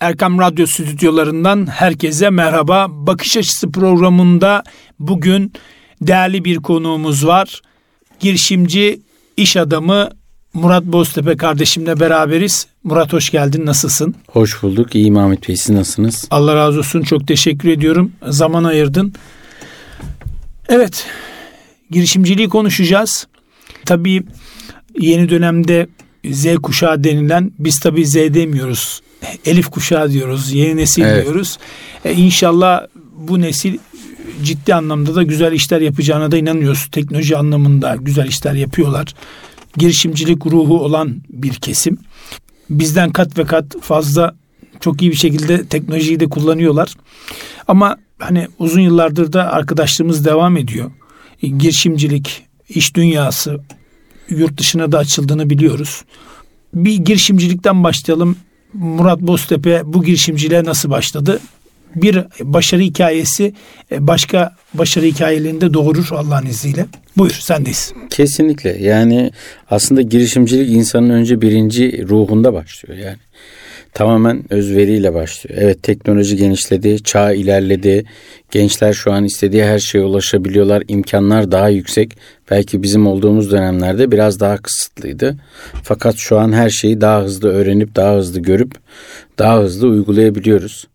Erkam Radyo stüdyolarından herkese merhaba. Bakış Açısı programında bugün değerli bir konuğumuz var. Girişimci, iş adamı Murat Boztepe kardeşimle beraberiz. Murat hoş geldin. Nasılsın? Hoş bulduk. İyi Ahmet Bey. Siz nasılsınız? Allah razı olsun. Çok teşekkür ediyorum. Zaman ayırdın. Evet. Girişimciliği konuşacağız. Tabii yeni dönemde Z kuşağı denilen biz tabii Z demiyoruz Elif kuşağı diyoruz, yeni nesil evet. diyoruz. E, inşallah bu nesil ciddi anlamda da güzel işler yapacağına da inanıyoruz. Teknoloji anlamında güzel işler yapıyorlar. Girişimcilik ruhu olan bir kesim. Bizden kat ve kat fazla çok iyi bir şekilde teknolojiyi de kullanıyorlar. Ama hani uzun yıllardır da arkadaşlığımız devam ediyor. E, girişimcilik, iş dünyası yurt dışına da açıldığını biliyoruz. Bir girişimcilikten başlayalım. Murat Boztepe bu girişimciliğe nasıl başladı? Bir başarı hikayesi e, başka başarı hikayelerinde doğurur Allah'ın izniyle. Buyur sendeyiz. Kesinlikle yani aslında girişimcilik insanın önce birinci ruhunda başlıyor yani tamamen özveriyle başlıyor. Evet teknoloji genişledi, çağ ilerledi. Gençler şu an istediği her şeye ulaşabiliyorlar. İmkanlar daha yüksek. Belki bizim olduğumuz dönemlerde biraz daha kısıtlıydı. Fakat şu an her şeyi daha hızlı öğrenip, daha hızlı görüp, daha hızlı uygulayabiliyoruz.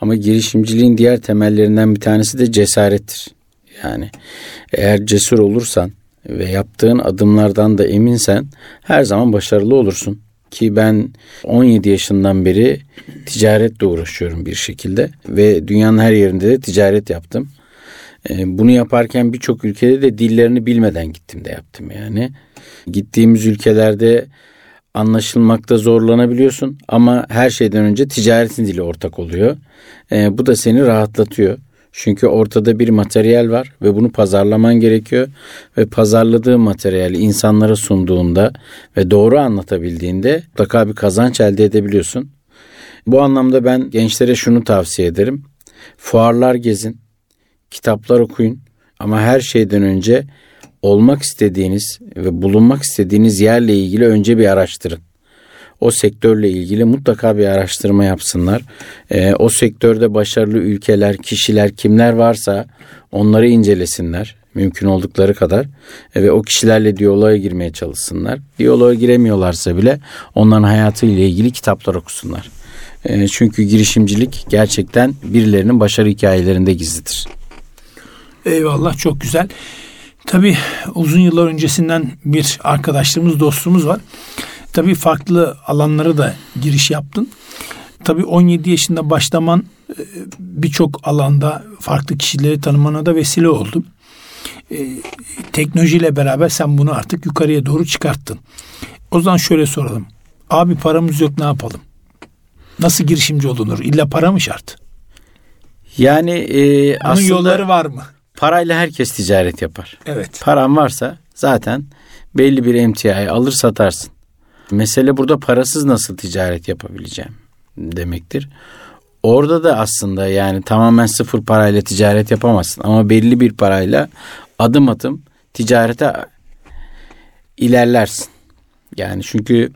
Ama girişimciliğin diğer temellerinden bir tanesi de cesarettir. Yani eğer cesur olursan ve yaptığın adımlardan da eminsen her zaman başarılı olursun ki ben 17 yaşından beri ticaretle uğraşıyorum bir şekilde ve dünyanın her yerinde de ticaret yaptım. Ee, bunu yaparken birçok ülkede de dillerini bilmeden gittim de yaptım yani. Gittiğimiz ülkelerde anlaşılmakta zorlanabiliyorsun ama her şeyden önce ticaretin dili ortak oluyor. Ee, bu da seni rahatlatıyor. Çünkü ortada bir materyal var ve bunu pazarlaman gerekiyor ve pazarladığı materyali insanlara sunduğunda ve doğru anlatabildiğinde mutlaka bir kazanç elde edebiliyorsun. Bu anlamda ben gençlere şunu tavsiye ederim. Fuarlar gezin, kitaplar okuyun ama her şeyden önce olmak istediğiniz ve bulunmak istediğiniz yerle ilgili önce bir araştırın o sektörle ilgili mutlaka bir araştırma yapsınlar. E, o sektörde başarılı ülkeler, kişiler kimler varsa onları incelesinler mümkün oldukları kadar e, ve o kişilerle diyaloğa girmeye çalışsınlar. Diyaloğa giremiyorlarsa bile onların hayatıyla ilgili kitaplar okusunlar. E, çünkü girişimcilik gerçekten birilerinin başarı hikayelerinde gizlidir. Eyvallah çok güzel. Tabii uzun yıllar öncesinden bir arkadaşlığımız, dostumuz var. Tabii farklı alanlara da giriş yaptın. Tabii 17 yaşında başlaman e, birçok alanda farklı kişileri tanımana da vesile oldu. E, teknolojiyle beraber sen bunu artık yukarıya doğru çıkarttın. O zaman şöyle soralım. Abi paramız yok ne yapalım? Nasıl girişimci olunur? İlla para mı şart? Yani e, Bunun aslında yolları var mı? Parayla herkes ticaret yapar. Evet. Paran varsa zaten belli bir emtiayı alır satarsın. Mesele burada parasız nasıl ticaret yapabileceğim demektir. Orada da aslında yani tamamen sıfır parayla ticaret yapamazsın ama belli bir parayla adım adım ticarete ilerlersin. Yani çünkü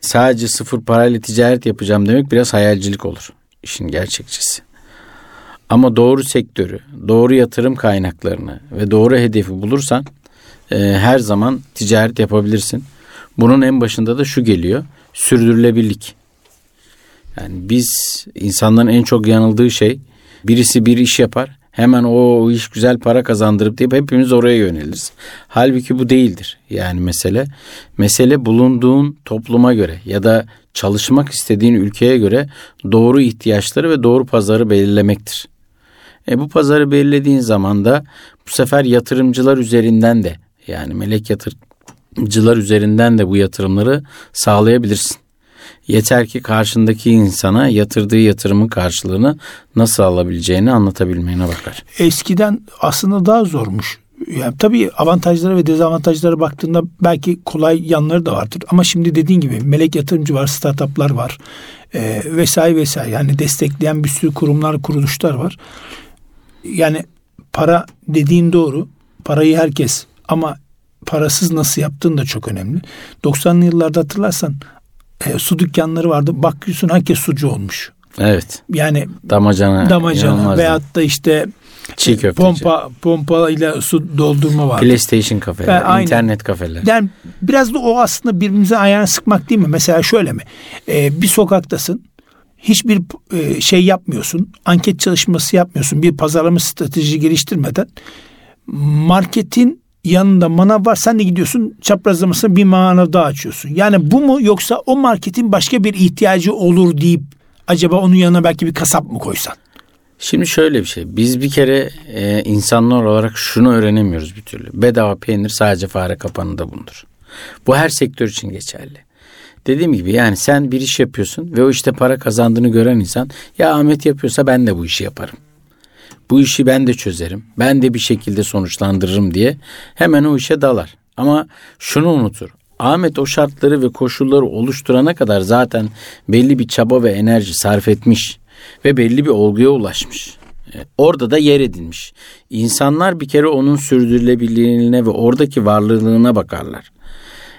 sadece sıfır parayla ticaret yapacağım demek biraz hayalcilik olur işin gerçekçisi. Ama doğru sektörü, doğru yatırım kaynaklarını ve doğru hedefi bulursan e, her zaman ticaret yapabilirsin. Bunun en başında da şu geliyor. Sürdürülebilirlik. Yani biz insanların en çok yanıldığı şey birisi bir iş yapar. Hemen o, o iş güzel para kazandırıp deyip hepimiz oraya yöneliriz. Halbuki bu değildir. Yani mesele mesele bulunduğun topluma göre ya da çalışmak istediğin ülkeye göre doğru ihtiyaçları ve doğru pazarı belirlemektir. E bu pazarı belirlediğin zaman da bu sefer yatırımcılar üzerinden de yani melek yatır cılar üzerinden de bu yatırımları sağlayabilirsin. Yeter ki karşındaki insana yatırdığı yatırımın karşılığını nasıl alabileceğini anlatabilmene bakar. Eskiden aslında daha zormuş. Yani tabii avantajlara ve dezavantajlara baktığında belki kolay yanları da vardır. Ama şimdi dediğin gibi melek yatırımcı var, startuplar var e, vesaire vesaire. Yani destekleyen bir sürü kurumlar, kuruluşlar var. Yani para dediğin doğru. Parayı herkes ama parasız nasıl yaptığın da çok önemli. 90'lı yıllarda hatırlarsan e, su dükkanları vardı. Bakıyorsun herkes sucu olmuş. Evet. Yani damacana, damacana veyahut da işte Çiğ köfteci. pompa pompa ile su doldurma var. PlayStation kafeler, Ben- internet kafeler. Yani biraz da o aslında birbirimize ayağını sıkmak değil mi? Mesela şöyle mi? Ee, bir sokaktasın. Hiçbir e, şey yapmıyorsun. Anket çalışması yapmıyorsun. Bir pazarlama strateji geliştirmeden. Marketin yanında manav var. Sen de gidiyorsun çaprazlamasına bir manav daha açıyorsun. Yani bu mu yoksa o marketin başka bir ihtiyacı olur deyip acaba onun yanına belki bir kasap mı koysan? Şimdi şöyle bir şey. Biz bir kere e, insanlar olarak şunu öğrenemiyoruz bir türlü. Bedava peynir sadece fare kapanında bulunur. Bu her sektör için geçerli. Dediğim gibi yani sen bir iş yapıyorsun ve o işte para kazandığını gören insan ya Ahmet yapıyorsa ben de bu işi yaparım. Bu işi ben de çözerim. Ben de bir şekilde sonuçlandırırım diye hemen o işe dalar. Ama şunu unutur. Ahmet o şartları ve koşulları oluşturana kadar zaten belli bir çaba ve enerji sarf etmiş ve belli bir olguya ulaşmış. Orada da yer edinmiş. İnsanlar bir kere onun sürdürülebilirliğine ve oradaki varlığına bakarlar.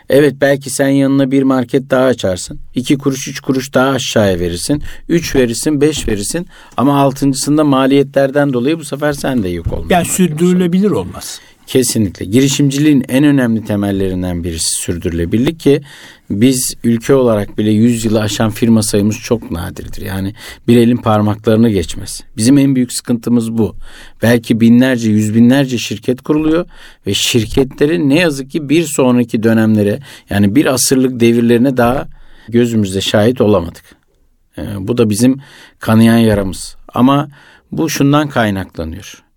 Evet belki sen yanına bir market daha açarsın. iki kuruş üç kuruş daha aşağıya verirsin. Üç verirsin beş verirsin. Ama altıncısında maliyetlerden dolayı bu sefer sen de yok olmuş. Yani sürdürülebilir olmaz. Kesinlikle. Girişimciliğin en önemli temellerinden birisi sürdürülebilirlik ki biz ülke olarak bile 100 yılı aşan firma sayımız çok nadirdir. Yani bir elin parmaklarını geçmez. Bizim en büyük sıkıntımız bu. Belki binlerce, yüz binlerce şirket kuruluyor ve şirketlerin ne yazık ki bir sonraki dönemlere yani bir asırlık devirlerine daha gözümüzde şahit olamadık. Ee, bu da bizim kanayan yaramız. Ama bu şundan kaynaklanıyor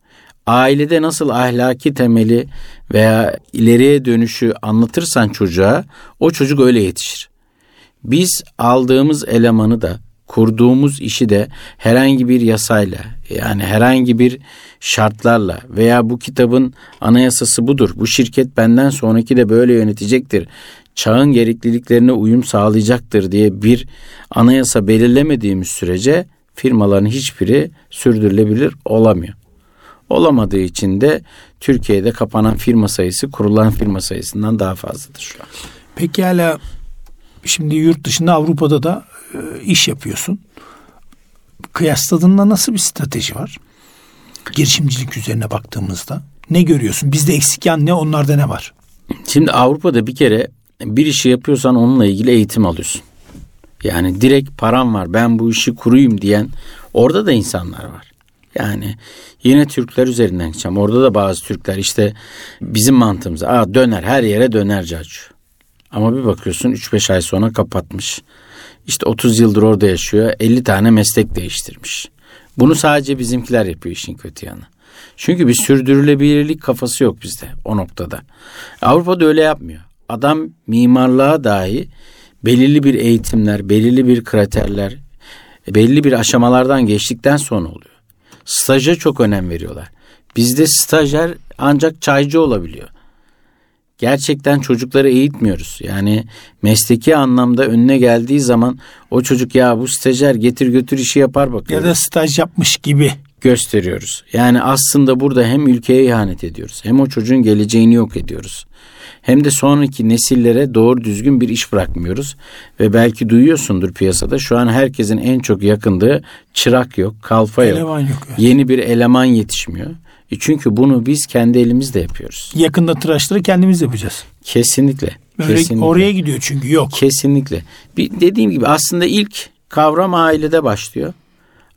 ailede nasıl ahlaki temeli veya ileriye dönüşü anlatırsan çocuğa o çocuk öyle yetişir. Biz aldığımız elemanı da kurduğumuz işi de herhangi bir yasayla yani herhangi bir şartlarla veya bu kitabın anayasası budur. Bu şirket benden sonraki de böyle yönetecektir. Çağın gerekliliklerine uyum sağlayacaktır diye bir anayasa belirlemediğimiz sürece firmaların hiçbiri sürdürülebilir olamıyor olamadığı için de Türkiye'de kapanan firma sayısı kurulan firma sayısından daha fazladır şu an. Peki hala şimdi yurt dışında Avrupa'da da e, iş yapıyorsun. Kıyasladığında nasıl bir strateji var? Girişimcilik üzerine baktığımızda ne görüyorsun? Bizde eksik yan ne onlarda ne var? Şimdi Avrupa'da bir kere bir işi yapıyorsan onunla ilgili eğitim alıyorsun. Yani direkt param var ben bu işi kurayım diyen orada da insanlar var. Yani yine Türkler üzerinden gideceğim. Orada da bazı Türkler işte bizim mantığımıza Aa, döner her yere dönerci açıyor. Ama bir bakıyorsun 3-5 ay sonra kapatmış. İşte 30 yıldır orada yaşıyor 50 tane meslek değiştirmiş. Bunu sadece bizimkiler yapıyor işin kötü yanı. Çünkü bir sürdürülebilirlik kafası yok bizde o noktada. Avrupa'da öyle yapmıyor. Adam mimarlığa dahi belirli bir eğitimler, belirli bir kriterler, belli bir aşamalardan geçtikten sonra oluyor. Staja çok önem veriyorlar. Bizde stajyer ancak çaycı olabiliyor. Gerçekten çocukları eğitmiyoruz. Yani mesleki anlamda önüne geldiği zaman o çocuk ya bu stajyer getir götür işi yapar bakıyor. Ya da staj yapmış gibi. gösteriyoruz. Yani aslında burada hem ülkeye ihanet ediyoruz hem o çocuğun geleceğini yok ediyoruz. Hem de sonraki nesillere doğru düzgün bir iş bırakmıyoruz. Ve belki duyuyorsundur piyasada şu an herkesin en çok yakındığı çırak yok, kalfa yok. Eleman yok. evet. Yeni bir eleman yetişmiyor. E çünkü bunu biz kendi elimizle yapıyoruz. Yakında tıraşları kendimiz yapacağız. Kesinlikle. Böyle kesinlikle. oraya gidiyor çünkü yok. Kesinlikle. Bir dediğim gibi aslında ilk kavram ailede başlıyor.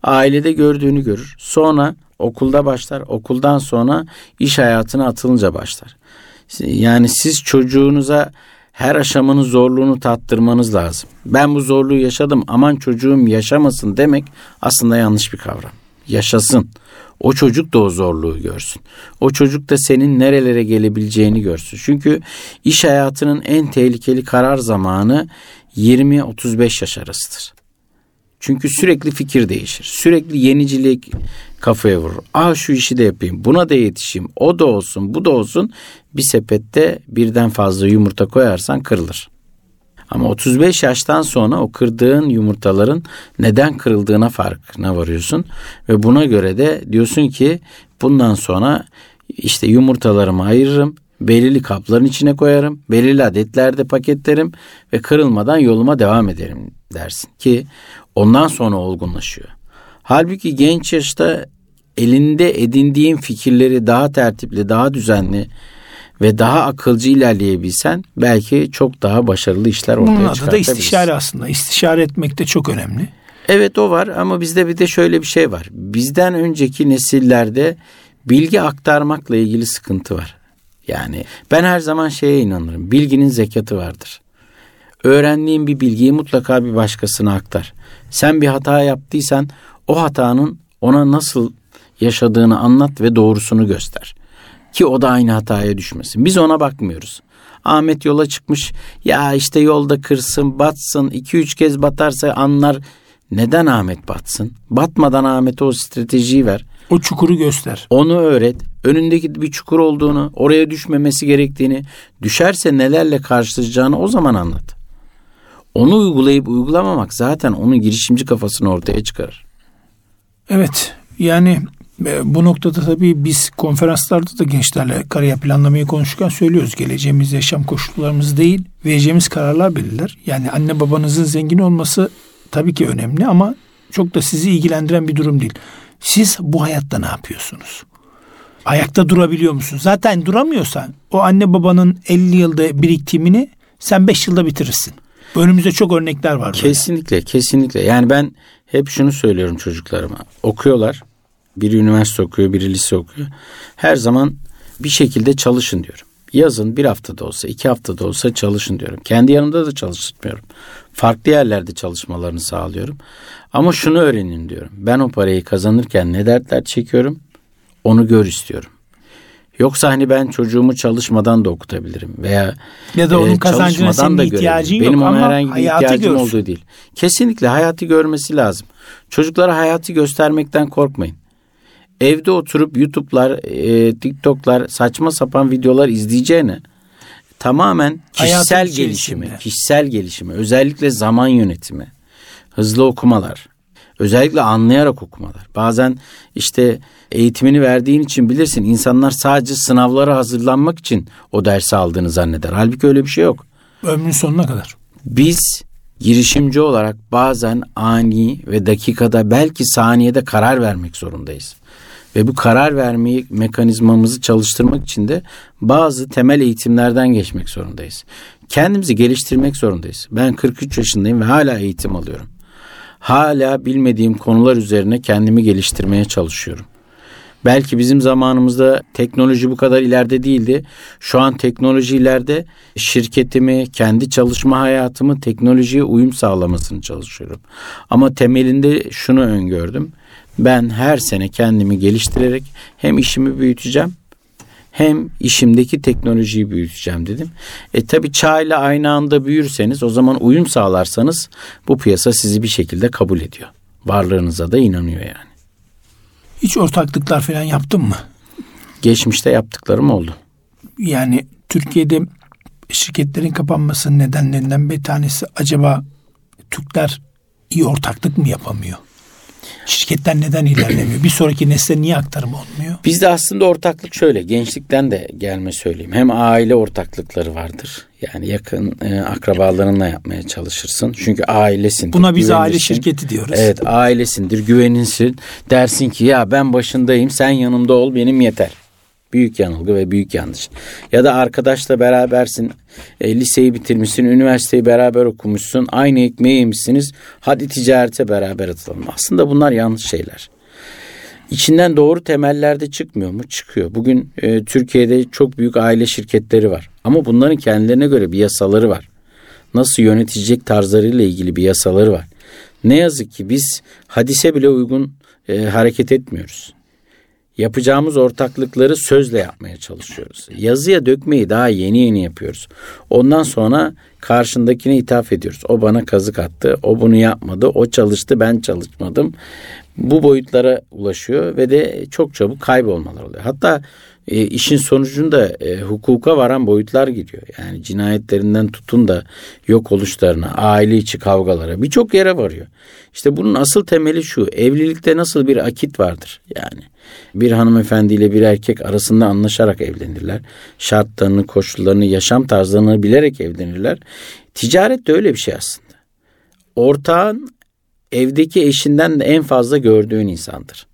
Ailede gördüğünü görür. Sonra okulda başlar. Okuldan sonra iş hayatına atılınca başlar. Yani siz çocuğunuza her aşamanın zorluğunu tattırmanız lazım. Ben bu zorluğu yaşadım aman çocuğum yaşamasın demek aslında yanlış bir kavram. Yaşasın. O çocuk da o zorluğu görsün. O çocuk da senin nerelere gelebileceğini görsün. Çünkü iş hayatının en tehlikeli karar zamanı 20-35 yaş arasıdır. Çünkü sürekli fikir değişir. Sürekli yenicilik kafaya vurur. Aa şu işi de yapayım. Buna da yetişeyim. O da olsun, bu da olsun. Bir sepette birden fazla yumurta koyarsan kırılır. Ama 35 yaştan sonra o kırdığın yumurtaların neden kırıldığına farkına varıyorsun ve buna göre de diyorsun ki bundan sonra işte yumurtalarımı ayırırım, belirli kapların içine koyarım, belirli adetlerde paketlerim ve kırılmadan yoluma devam ederim dersin ki Ondan sonra olgunlaşıyor. Halbuki genç yaşta elinde edindiğin fikirleri daha tertipli, daha düzenli ve daha akılcı ilerleyebilsen belki çok daha başarılı işler ortaya Bunun adı da çıkartabilirsin. istişare aslında. İstişare etmek de çok önemli. Evet o var ama bizde bir de şöyle bir şey var. Bizden önceki nesillerde bilgi aktarmakla ilgili sıkıntı var. Yani ben her zaman şeye inanırım. Bilginin zekatı vardır. Öğrendiğin bir bilgiyi mutlaka bir başkasına aktar. Sen bir hata yaptıysan o hatanın ona nasıl yaşadığını anlat ve doğrusunu göster. Ki o da aynı hataya düşmesin. Biz ona bakmıyoruz. Ahmet yola çıkmış. Ya işte yolda kırsın, batsın, iki üç kez batarsa anlar. Neden Ahmet batsın? Batmadan Ahmet'e o stratejiyi ver. O çukuru göster. Onu öğret. Önündeki bir çukur olduğunu, oraya düşmemesi gerektiğini, düşerse nelerle karşılaşacağını o zaman anlat. Onu uygulayıp uygulamamak zaten onun girişimci kafasını ortaya çıkarır. Evet yani e, bu noktada tabii biz konferanslarda da gençlerle kariyer planlamayı konuşurken söylüyoruz. Geleceğimiz yaşam koşullarımız değil, vereceğimiz kararlar belirler. Yani anne babanızın zengin olması tabii ki önemli ama çok da sizi ilgilendiren bir durum değil. Siz bu hayatta ne yapıyorsunuz? Ayakta durabiliyor musun? Zaten duramıyorsan o anne babanın 50 yılda biriktimini sen 5 yılda bitirirsin. Önümüzde çok örnekler var. Böyle. Kesinlikle, kesinlikle. Yani ben hep şunu söylüyorum çocuklarıma. Okuyorlar. Biri üniversite okuyor, biri lise okuyor. Her zaman bir şekilde çalışın diyorum. Yazın bir haftada olsa, iki haftada olsa çalışın diyorum. Kendi yanımda da çalıştırmıyorum. Farklı yerlerde çalışmalarını sağlıyorum. Ama şunu öğrenin diyorum. Ben o parayı kazanırken ne dertler çekiyorum onu gör istiyorum. Yoksa hani ben çocuğumu çalışmadan da okutabilirim veya ya da onun e, kazancına senin ihtiyacın yok Benim ama herhangi bir ihtiyacım görsün. olduğu değil. Kesinlikle hayatı görmesi lazım. Çocuklara hayatı göstermekten korkmayın. Evde oturup YouTube'lar, e, TikTok'lar, saçma sapan videolar izleyeceğine tamamen kişisel gelişimi, kişisel gelişimi, özellikle zaman yönetimi, hızlı okumalar, özellikle anlayarak okumalar. Bazen işte eğitimini verdiğin için bilirsin insanlar sadece sınavlara hazırlanmak için o dersi aldığını zanneder. Halbuki öyle bir şey yok. Ömrün sonuna kadar. Biz girişimci olarak bazen ani ve dakikada belki saniyede karar vermek zorundayız. Ve bu karar vermeyi mekanizmamızı çalıştırmak için de bazı temel eğitimlerden geçmek zorundayız. Kendimizi geliştirmek zorundayız. Ben 43 yaşındayım ve hala eğitim alıyorum. Hala bilmediğim konular üzerine kendimi geliştirmeye çalışıyorum. Belki bizim zamanımızda teknoloji bu kadar ileride değildi. Şu an teknoloji ileride şirketimi, kendi çalışma hayatımı teknolojiye uyum sağlamasını çalışıyorum. Ama temelinde şunu öngördüm. Ben her sene kendimi geliştirerek hem işimi büyüteceğim hem işimdeki teknolojiyi büyüteceğim dedim. E tabi çağla aynı anda büyürseniz o zaman uyum sağlarsanız bu piyasa sizi bir şekilde kabul ediyor. Varlığınıza da inanıyor yani. Hiç ortaklıklar falan yaptın mı? Geçmişte yaptıklarım oldu. Yani Türkiye'de şirketlerin kapanmasının nedenlerinden bir tanesi acaba Türkler iyi ortaklık mı yapamıyor? Şirketler neden ilerlemiyor? Bir sonraki nesle niye aktarım olmuyor? Bizde aslında ortaklık şöyle. Gençlikten de gelme söyleyeyim. Hem aile ortaklıkları vardır. Yani yakın e, akrabalarınla yapmaya çalışırsın. Çünkü ailesin. Buna biz aile şirketi diyoruz. Evet ailesindir, güveninsin. Dersin ki ya ben başındayım sen yanımda ol benim yeter. Büyük yanılgı ve büyük yanlış. Ya da arkadaşla berabersin, e, liseyi bitirmişsin, üniversiteyi beraber okumuşsun, aynı ekmeği yemişsiniz, hadi ticarete beraber atılalım. Aslında bunlar yanlış şeyler. İçinden doğru temellerde çıkmıyor mu? Çıkıyor. Bugün e, Türkiye'de çok büyük aile şirketleri var. Ama bunların kendilerine göre bir yasaları var. Nasıl yönetecek tarzlarıyla ilgili bir yasaları var. Ne yazık ki biz hadise bile uygun e, hareket etmiyoruz. Yapacağımız ortaklıkları sözle yapmaya çalışıyoruz. Yazıya dökmeyi daha yeni yeni yapıyoruz. Ondan sonra karşındakine ithaf ediyoruz. O bana kazık attı, o bunu yapmadı, o çalıştı, ben çalışmadım. Bu boyutlara ulaşıyor ve de çok çabuk kaybolmalar oluyor. Hatta e, işin sonucunda e, hukuka varan boyutlar gidiyor. Yani cinayetlerinden tutun da yok oluşlarına, aile içi kavgalara birçok yere varıyor. İşte bunun asıl temeli şu. Evlilikte nasıl bir akit vardır? Yani bir hanımefendiyle bir erkek arasında anlaşarak evlenirler. Şartlarını, koşullarını, yaşam tarzlarını bilerek evlenirler. Ticaret de öyle bir şey aslında. Ortağın evdeki eşinden de en fazla gördüğün insandır.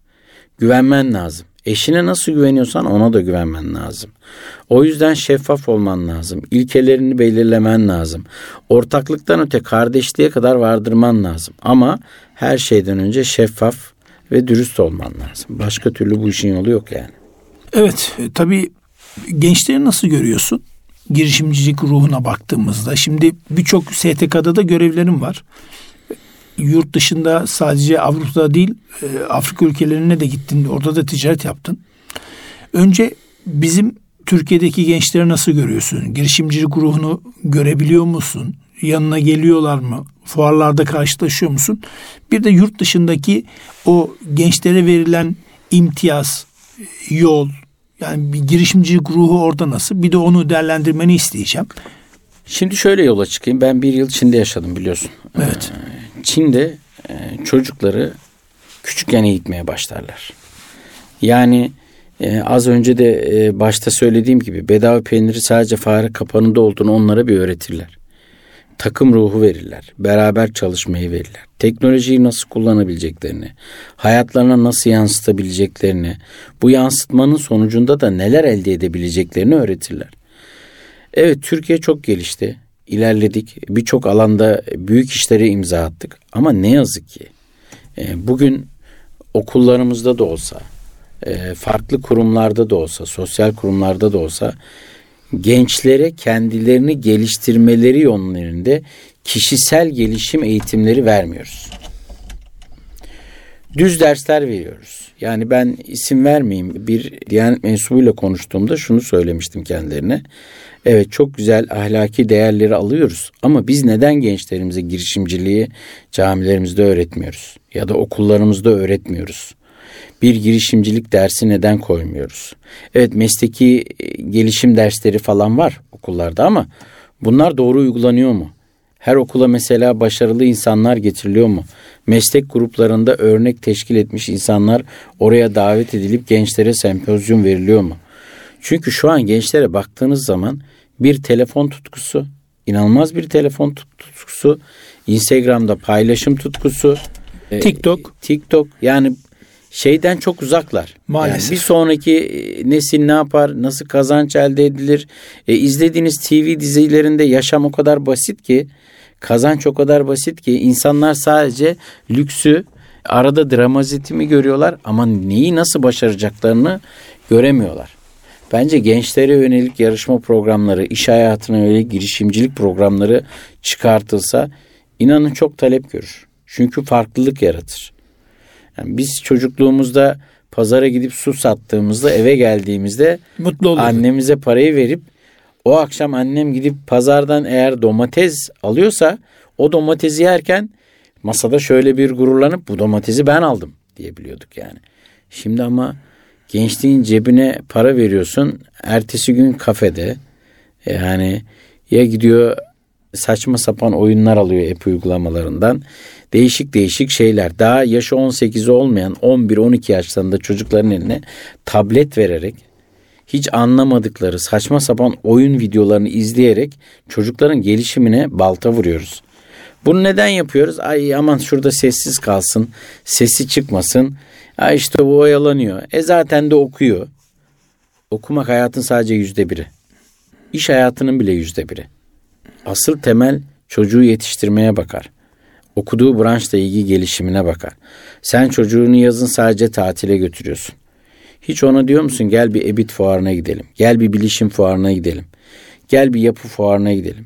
Güvenmen lazım. Eşine nasıl güveniyorsan ona da güvenmen lazım. O yüzden şeffaf olman lazım. İlkelerini belirlemen lazım. Ortaklıktan öte kardeşliğe kadar vardırman lazım. Ama her şeyden önce şeffaf ve dürüst olman lazım. Başka türlü bu işin yolu yok yani. Evet e, tabii gençleri nasıl görüyorsun? Girişimcilik ruhuna baktığımızda. Şimdi birçok STK'da da görevlerim var. Yurt dışında sadece Avrupa'da değil e, Afrika ülkelerine de gittin. Orada da ticaret yaptın. Önce bizim Türkiye'deki gençleri nasıl görüyorsun? Girişimcilik ruhunu görebiliyor musun? Yanına geliyorlar mı? Fuarlarda karşılaşıyor musun? Bir de yurt dışındaki o gençlere verilen imtiyaz, yol, yani bir girişimcilik ruhu orada nasıl? Bir de onu değerlendirmeni isteyeceğim. Şimdi şöyle yola çıkayım. Ben bir yıl Çin'de yaşadım biliyorsun. Evet. Ee, Çin'de e, çocukları küçükken eğitmeye başlarlar. Yani e, az önce de e, başta söylediğim gibi bedava peyniri sadece fare kapanında olduğunu onlara bir öğretirler. Takım ruhu verirler. Beraber çalışmayı verirler. Teknolojiyi nasıl kullanabileceklerini, hayatlarına nasıl yansıtabileceklerini, bu yansıtmanın sonucunda da neler elde edebileceklerini öğretirler. Evet Türkiye çok gelişti. İlerledik. Birçok alanda büyük işlere imza attık. Ama ne yazık ki e, bugün okullarımızda da olsa, e, farklı kurumlarda da olsa, sosyal kurumlarda da olsa gençlere kendilerini geliştirmeleri yönlerinde kişisel gelişim eğitimleri vermiyoruz. Düz dersler veriyoruz. Yani ben isim vermeyeyim bir Diyanet mensubuyla konuştuğumda şunu söylemiştim kendilerine. Evet çok güzel ahlaki değerleri alıyoruz ama biz neden gençlerimize girişimciliği camilerimizde öğretmiyoruz ya da okullarımızda öğretmiyoruz? Bir girişimcilik dersi neden koymuyoruz? Evet mesleki e, gelişim dersleri falan var okullarda ama bunlar doğru uygulanıyor mu? Her okula mesela başarılı insanlar getiriliyor mu? Meslek gruplarında örnek teşkil etmiş insanlar oraya davet edilip gençlere sempozyum veriliyor mu? Çünkü şu an gençlere baktığınız zaman bir telefon tutkusu, inanılmaz bir telefon tutkusu, Instagram'da paylaşım tutkusu, e, TikTok, e, TikTok yani şeyden çok uzaklar. Maalesef. Yani bir sonraki e, nesil ne yapar, nasıl kazanç elde edilir? E, izlediğiniz TV dizilerinde yaşam o kadar basit ki, kazanç o kadar basit ki insanlar sadece lüksü, arada dramazitimi görüyorlar ama neyi nasıl başaracaklarını göremiyorlar. Bence gençlere yönelik yarışma programları, iş hayatına yönelik girişimcilik programları çıkartılsa inanın çok talep görür. Çünkü farklılık yaratır. Yani biz çocukluğumuzda pazara gidip su sattığımızda eve geldiğimizde mutlu olurdu. annemize parayı verip o akşam annem gidip pazardan eğer domates alıyorsa o domatesi yerken masada şöyle bir gururlanıp bu domatesi ben aldım diyebiliyorduk yani. Şimdi ama gençliğin cebine para veriyorsun. Ertesi gün kafede yani ya gidiyor saçma sapan oyunlar alıyor app uygulamalarından. Değişik değişik şeyler. Daha yaşı 18 olmayan 11-12 yaşlarında çocukların eline tablet vererek hiç anlamadıkları saçma sapan oyun videolarını izleyerek çocukların gelişimine balta vuruyoruz. Bunu neden yapıyoruz? Ay aman şurada sessiz kalsın, sesi çıkmasın. Ha işte bu oyalanıyor. E zaten de okuyor. Okumak hayatın sadece yüzde biri. İş hayatının bile yüzde biri. Asıl temel çocuğu yetiştirmeye bakar. Okuduğu branşla ilgi gelişimine bakar. Sen çocuğunu yazın sadece tatile götürüyorsun. Hiç ona diyor musun gel bir EBIT fuarına gidelim. Gel bir bilişim fuarına gidelim. Gel bir yapı fuarına gidelim.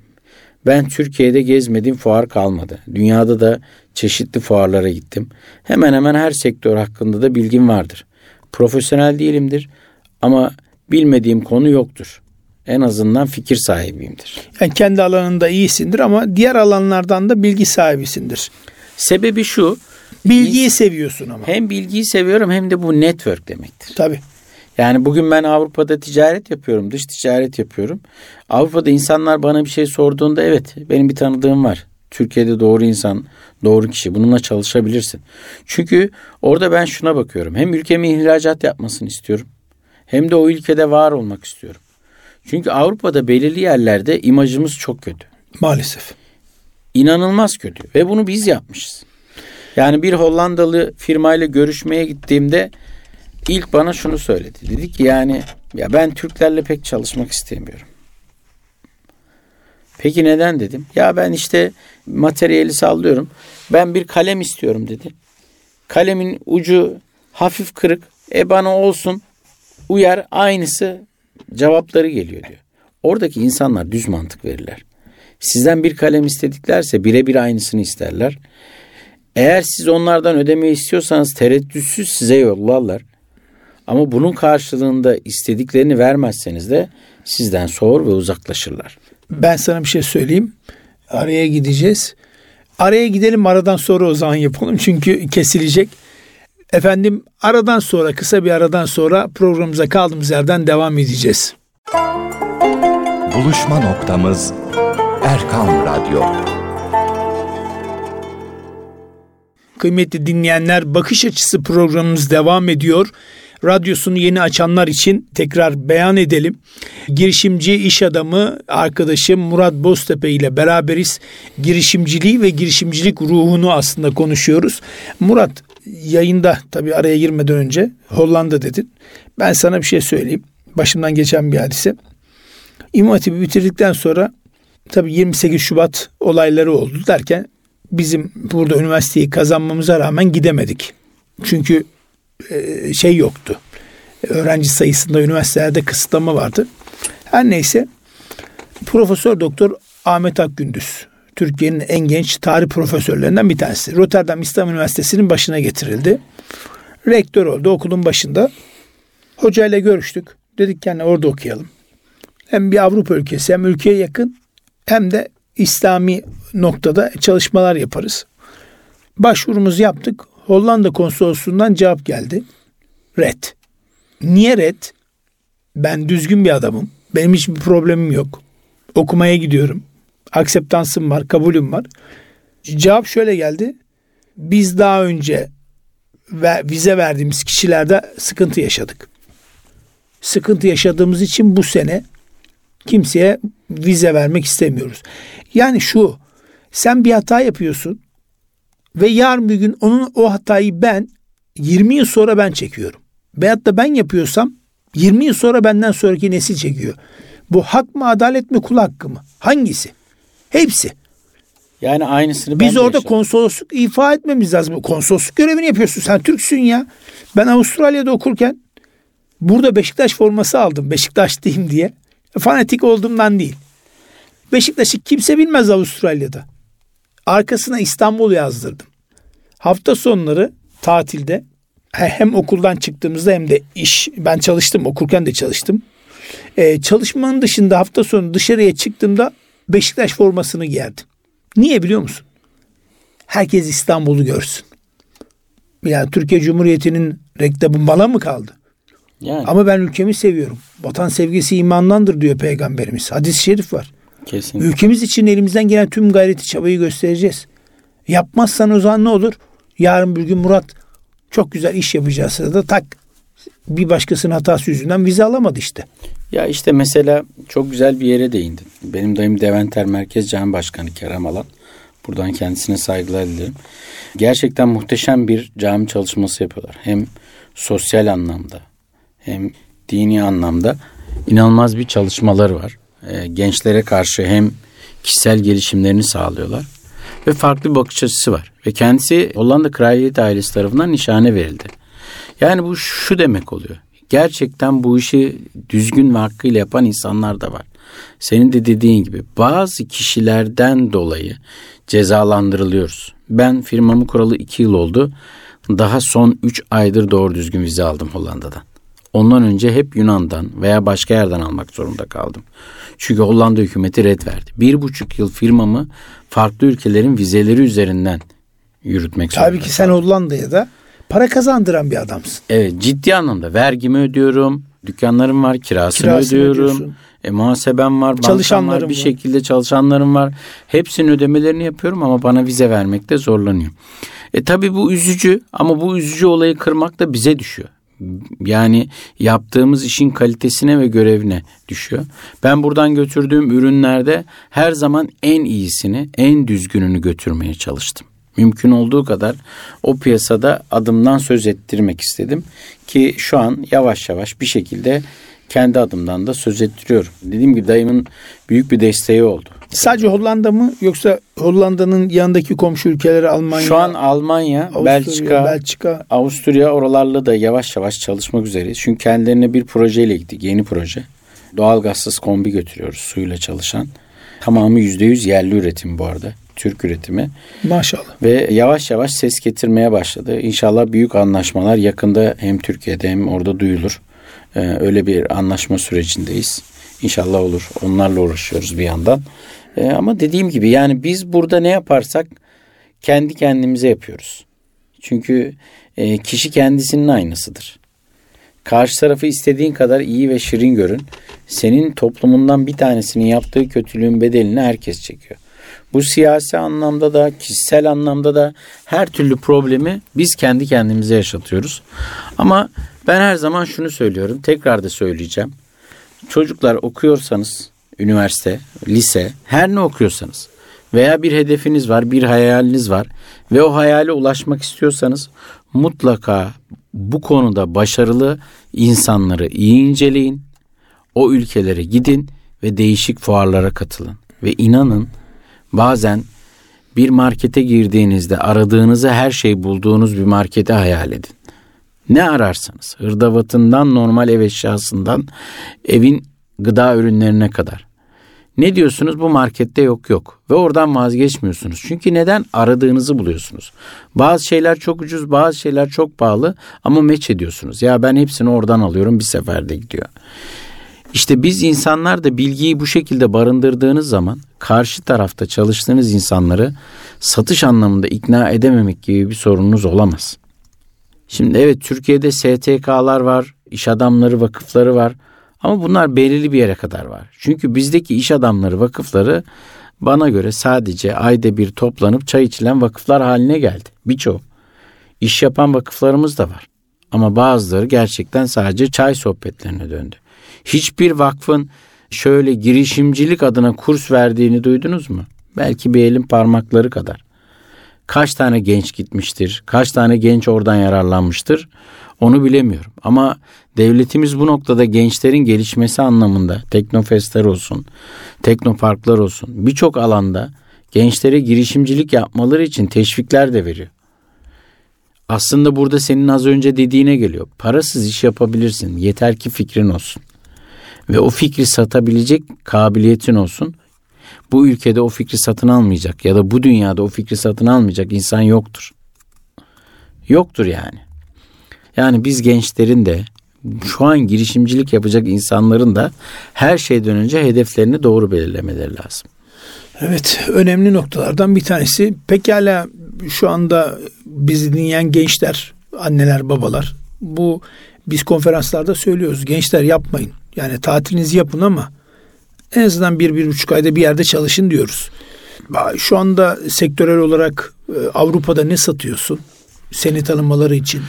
Ben Türkiye'de gezmediğim fuar kalmadı. Dünyada da çeşitli fuarlara gittim. Hemen hemen her sektör hakkında da bilgim vardır. Profesyonel değilimdir ama bilmediğim konu yoktur. En azından fikir sahibiyimdir. Yani kendi alanında iyisindir ama diğer alanlardan da bilgi sahibisindir. Sebebi şu. Bilgiyi seviyorsun ama. Hem bilgiyi seviyorum hem de bu network demektir. Tabii. Yani bugün ben Avrupa'da ticaret yapıyorum, dış ticaret yapıyorum. Avrupa'da insanlar bana bir şey sorduğunda evet benim bir tanıdığım var. Türkiye'de doğru insan, doğru kişi bununla çalışabilirsin. Çünkü orada ben şuna bakıyorum. Hem ülkemin ihracat yapmasını istiyorum. Hem de o ülkede var olmak istiyorum. Çünkü Avrupa'da belirli yerlerde imajımız çok kötü. Maalesef. İnanılmaz kötü ve bunu biz yapmışız. Yani bir Hollandalı firmayla görüşmeye gittiğimde ilk bana şunu söyledi. Dedi ki yani ya ben Türklerle pek çalışmak istemiyorum. Peki neden dedim. Ya ben işte materyali sallıyorum. Ben bir kalem istiyorum dedi. Kalemin ucu hafif kırık. E bana olsun uyar aynısı cevapları geliyor diyor. Oradaki insanlar düz mantık verirler. Sizden bir kalem istediklerse birebir aynısını isterler. Eğer siz onlardan ödeme istiyorsanız tereddütsüz size yollarlar. Ama bunun karşılığında istediklerini vermezseniz de sizden soğur ve uzaklaşırlar. Ben sana bir şey söyleyeyim. Araya gideceğiz. Araya gidelim aradan sonra o zaman yapalım çünkü kesilecek. Efendim aradan sonra kısa bir aradan sonra programımıza kaldığımız yerden devam edeceğiz. Buluşma noktamız Erkan Radyo. Kıymetli dinleyenler bakış açısı programımız devam ediyor. Radyosunu yeni açanlar için tekrar beyan edelim. Girişimci iş adamı arkadaşım Murat Boztepe ile beraberiz. Girişimciliği ve girişimcilik ruhunu aslında konuşuyoruz. Murat yayında tabii araya girmeden önce Hollanda dedin. Ben sana bir şey söyleyeyim. Başımdan geçen bir hadise. İmam bitirdikten sonra tabii 28 Şubat olayları oldu derken bizim burada üniversiteyi kazanmamıza rağmen gidemedik. Çünkü e, şey yoktu. Öğrenci sayısında üniversitelerde kısıtlama vardı. Her neyse Profesör Doktor Ahmet Akgündüz Türkiye'nin en genç tarih profesörlerinden bir tanesi. Rotterdam İslam Üniversitesi'nin başına getirildi. Rektör oldu okulun başında. Hocayla görüştük. Dedik yani orada okuyalım. Hem bir Avrupa ülkesi hem ülkeye yakın hem de İslami noktada çalışmalar yaparız. Başvurumuzu yaptık. Hollanda konsolosluğundan cevap geldi. Red. Niye red? Ben düzgün bir adamım. Benim hiçbir problemim yok. Okumaya gidiyorum. Akseptansım var, kabulüm var. Cevap şöyle geldi. Biz daha önce ve vize verdiğimiz kişilerde sıkıntı yaşadık. Sıkıntı yaşadığımız için bu sene kimseye vize vermek istemiyoruz. Yani şu sen bir hata yapıyorsun ve yarın bir gün onun o hatayı ben 20 yıl sonra ben çekiyorum. Veyahut da ben yapıyorsam 20 yıl sonra benden sonraki nesil çekiyor. Bu hak mı adalet mi kul hakkı mı? Hangisi? Hepsi. Yani aynısını Biz orada yaşadım. konsolosluk ifa etmemiz lazım. Konsolosluk görevini yapıyorsun. Sen Türksün ya. Ben Avustralya'da okurken burada Beşiktaş forması aldım. Beşiktaşlıyım diye. Fanatik olduğumdan değil. Beşiktaş'ı kimse bilmez Avustralya'da. Arkasına İstanbul yazdırdım. Hafta sonları tatilde hem okuldan çıktığımızda hem de iş ben çalıştım okurken de çalıştım. Ee, çalışmanın dışında hafta sonu dışarıya çıktığımda Beşiktaş formasını giyerdim. Niye biliyor musun? Herkes İstanbul'u görsün. Yani Türkiye Cumhuriyeti'nin reklamı bana mı kaldı? Yani. Ama ben ülkemi seviyorum. Vatan sevgisi imandandır diyor peygamberimiz. Hadis-i şerif var. Kesinlikle. Ülkemiz için elimizden gelen tüm gayreti çabayı göstereceğiz. Yapmazsan o zaman ne olur? Yarın bir gün Murat çok güzel iş yapacağı sırada tak bir başkasının hatası yüzünden vize alamadı işte. Ya işte mesela çok güzel bir yere değindin. Benim dayım Deventer Merkez Cami Başkanı Kerem Alan. Buradan kendisine saygılar dilerim. Gerçekten muhteşem bir cami çalışması yapıyorlar. Hem sosyal anlamda hem dini anlamda inanılmaz bir çalışmaları var. E, gençlere karşı hem kişisel gelişimlerini sağlıyorlar ve farklı bir bakış açısı var. Ve kendisi Hollanda Kraliyet ailesi tarafından nişane verildi. Yani bu şu demek oluyor. Gerçekten bu işi düzgün ve hakkıyla yapan insanlar da var. Senin de dediğin gibi bazı kişilerden dolayı cezalandırılıyoruz. Ben firmamı kuralı iki yıl oldu. Daha son üç aydır doğru düzgün vize aldım Hollanda'dan. Ondan önce hep Yunan'dan veya başka yerden almak zorunda kaldım. Çünkü Hollanda hükümeti red verdi. Bir buçuk yıl firmamı farklı ülkelerin vizeleri üzerinden yürütmek zorunda Tabii ki sen Hollanda'ya da para kazandıran bir adamsın. Evet ciddi anlamda vergimi ödüyorum. Dükkanlarım var, kirasını, kirasını ödüyorum. Ödüyorsun. E, muhasebem var, çalışanlarım var, bir var. şekilde çalışanlarım var. Hepsinin ödemelerini yapıyorum ama bana vize vermekte zorlanıyor. E tabi bu üzücü ama bu üzücü olayı kırmak da bize düşüyor. Yani yaptığımız işin kalitesine ve görevine düşüyor. Ben buradan götürdüğüm ürünlerde her zaman en iyisini, en düzgününü götürmeye çalıştım. Mümkün olduğu kadar o piyasada adımdan söz ettirmek istedim ki şu an yavaş yavaş bir şekilde kendi adımdan da söz ettiriyorum. Dediğim gibi dayımın büyük bir desteği oldu. Sadece Hollanda mı yoksa Hollanda'nın yanındaki komşu ülkeleri Almanya? Şu an Almanya, Avusturya, Belçika, Belçika. Avusturya oralarla da yavaş yavaş çalışmak üzereyiz. Çünkü kendilerine bir projeyle gittik. Yeni proje. Doğalgazsız kombi götürüyoruz suyla çalışan. Tamamı %100 yerli üretim bu arada. Türk üretimi. Maşallah. Ve yavaş yavaş ses getirmeye başladı. İnşallah büyük anlaşmalar yakında hem Türkiye'de hem orada duyulur. Ee, öyle bir anlaşma sürecindeyiz. İnşallah olur. Onlarla uğraşıyoruz bir yandan. Ee, ama dediğim gibi yani biz burada ne yaparsak kendi kendimize yapıyoruz. Çünkü e, kişi kendisinin aynısıdır. Karşı tarafı istediğin kadar iyi ve şirin görün. Senin toplumundan bir tanesinin yaptığı kötülüğün bedelini herkes çekiyor. Bu siyasi anlamda da, kişisel anlamda da her türlü problemi biz kendi kendimize yaşatıyoruz. Ama ben her zaman şunu söylüyorum, tekrar da söyleyeceğim. Çocuklar okuyorsanız, üniversite, lise, her ne okuyorsanız veya bir hedefiniz var, bir hayaliniz var ve o hayale ulaşmak istiyorsanız mutlaka bu konuda başarılı insanları iyi inceleyin. O ülkelere gidin ve değişik fuarlara katılın. Ve inanın bazen bir markete girdiğinizde aradığınızı her şey bulduğunuz bir markete hayal edin. Ne ararsanız hırdavatından normal ev eşyasından evin gıda ürünlerine kadar. Ne diyorsunuz bu markette yok yok ve oradan vazgeçmiyorsunuz. Çünkü neden aradığınızı buluyorsunuz. Bazı şeyler çok ucuz bazı şeyler çok pahalı ama meç ediyorsunuz. Ya ben hepsini oradan alıyorum bir seferde gidiyor. İşte biz insanlar da bilgiyi bu şekilde barındırdığınız zaman karşı tarafta çalıştığınız insanları satış anlamında ikna edememek gibi bir sorununuz olamaz. Şimdi evet Türkiye'de STK'lar var, iş adamları vakıfları var ama bunlar belirli bir yere kadar var. Çünkü bizdeki iş adamları vakıfları bana göre sadece ayda bir toplanıp çay içilen vakıflar haline geldi. Birçoğu. İş yapan vakıflarımız da var. Ama bazıları gerçekten sadece çay sohbetlerine döndü. Hiçbir vakfın şöyle girişimcilik adına kurs verdiğini duydunuz mu? Belki bir elin parmakları kadar. Kaç tane genç gitmiştir? Kaç tane genç oradan yararlanmıştır? Onu bilemiyorum. Ama devletimiz bu noktada gençlerin gelişmesi anlamında teknofestler olsun, teknoparklar olsun birçok alanda gençlere girişimcilik yapmaları için teşvikler de veriyor. Aslında burada senin az önce dediğine geliyor. Parasız iş yapabilirsin. Yeter ki fikrin olsun. Ve o fikri satabilecek kabiliyetin olsun. Bu ülkede o fikri satın almayacak ya da bu dünyada o fikri satın almayacak insan yoktur. Yoktur yani. Yani biz gençlerin de şu an girişimcilik yapacak insanların da her şeyden önce hedeflerini doğru belirlemeleri lazım. Evet önemli noktalardan bir tanesi. Pekala şu anda bizi dinleyen gençler, anneler, babalar bu biz konferanslarda söylüyoruz. Gençler yapmayın. Yani tatilinizi yapın ama en azından bir, bir buçuk ayda bir yerde çalışın diyoruz. Şu anda sektörel olarak e, Avrupa'da ne satıyorsun? Seni tanımaları için.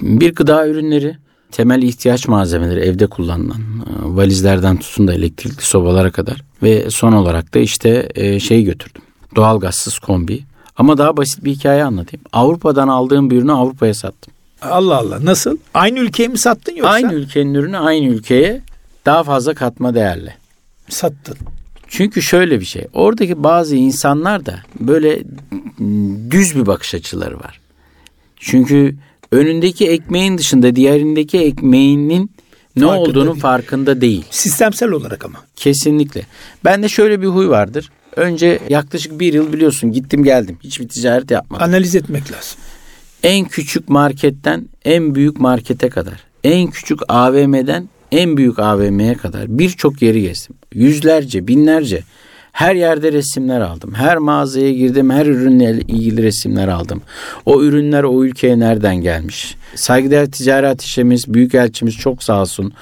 Bir gıda ürünleri, temel ihtiyaç malzemeleri evde kullanılan e, valizlerden tutun da elektrikli sobalara kadar ve son olarak da işte şey götürdüm. Doğalgazsız kombi. Ama daha basit bir hikaye anlatayım. Avrupa'dan aldığım bir ürünü Avrupa'ya sattım. Allah Allah nasıl? Aynı ülkeye mi sattın yoksa? Aynı ülkenin ürünü aynı ülkeye daha fazla katma değerli. Sattın. Çünkü şöyle bir şey. Oradaki bazı insanlar da böyle düz bir bakış açıları var. Çünkü önündeki ekmeğin dışında diğerindeki ekmeğinin ne farkında olduğunun değil. farkında değil. Sistemsel olarak ama. Kesinlikle. Ben de şöyle bir huy vardır. Önce yaklaşık bir yıl biliyorsun gittim geldim. Hiçbir ticaret yapmadım. Analiz etmek lazım. En küçük marketten en büyük markete kadar. En küçük AVM'den en büyük AVM'ye kadar birçok yeri gezdim. Yüzlerce, binlerce her yerde resimler aldım. Her mağazaya girdim, her ürünle ilgili resimler aldım. O ürünler o ülkeye nereden gelmiş? Saygıdeğer ticaret işimiz, büyükelçimiz çok sağ olsun.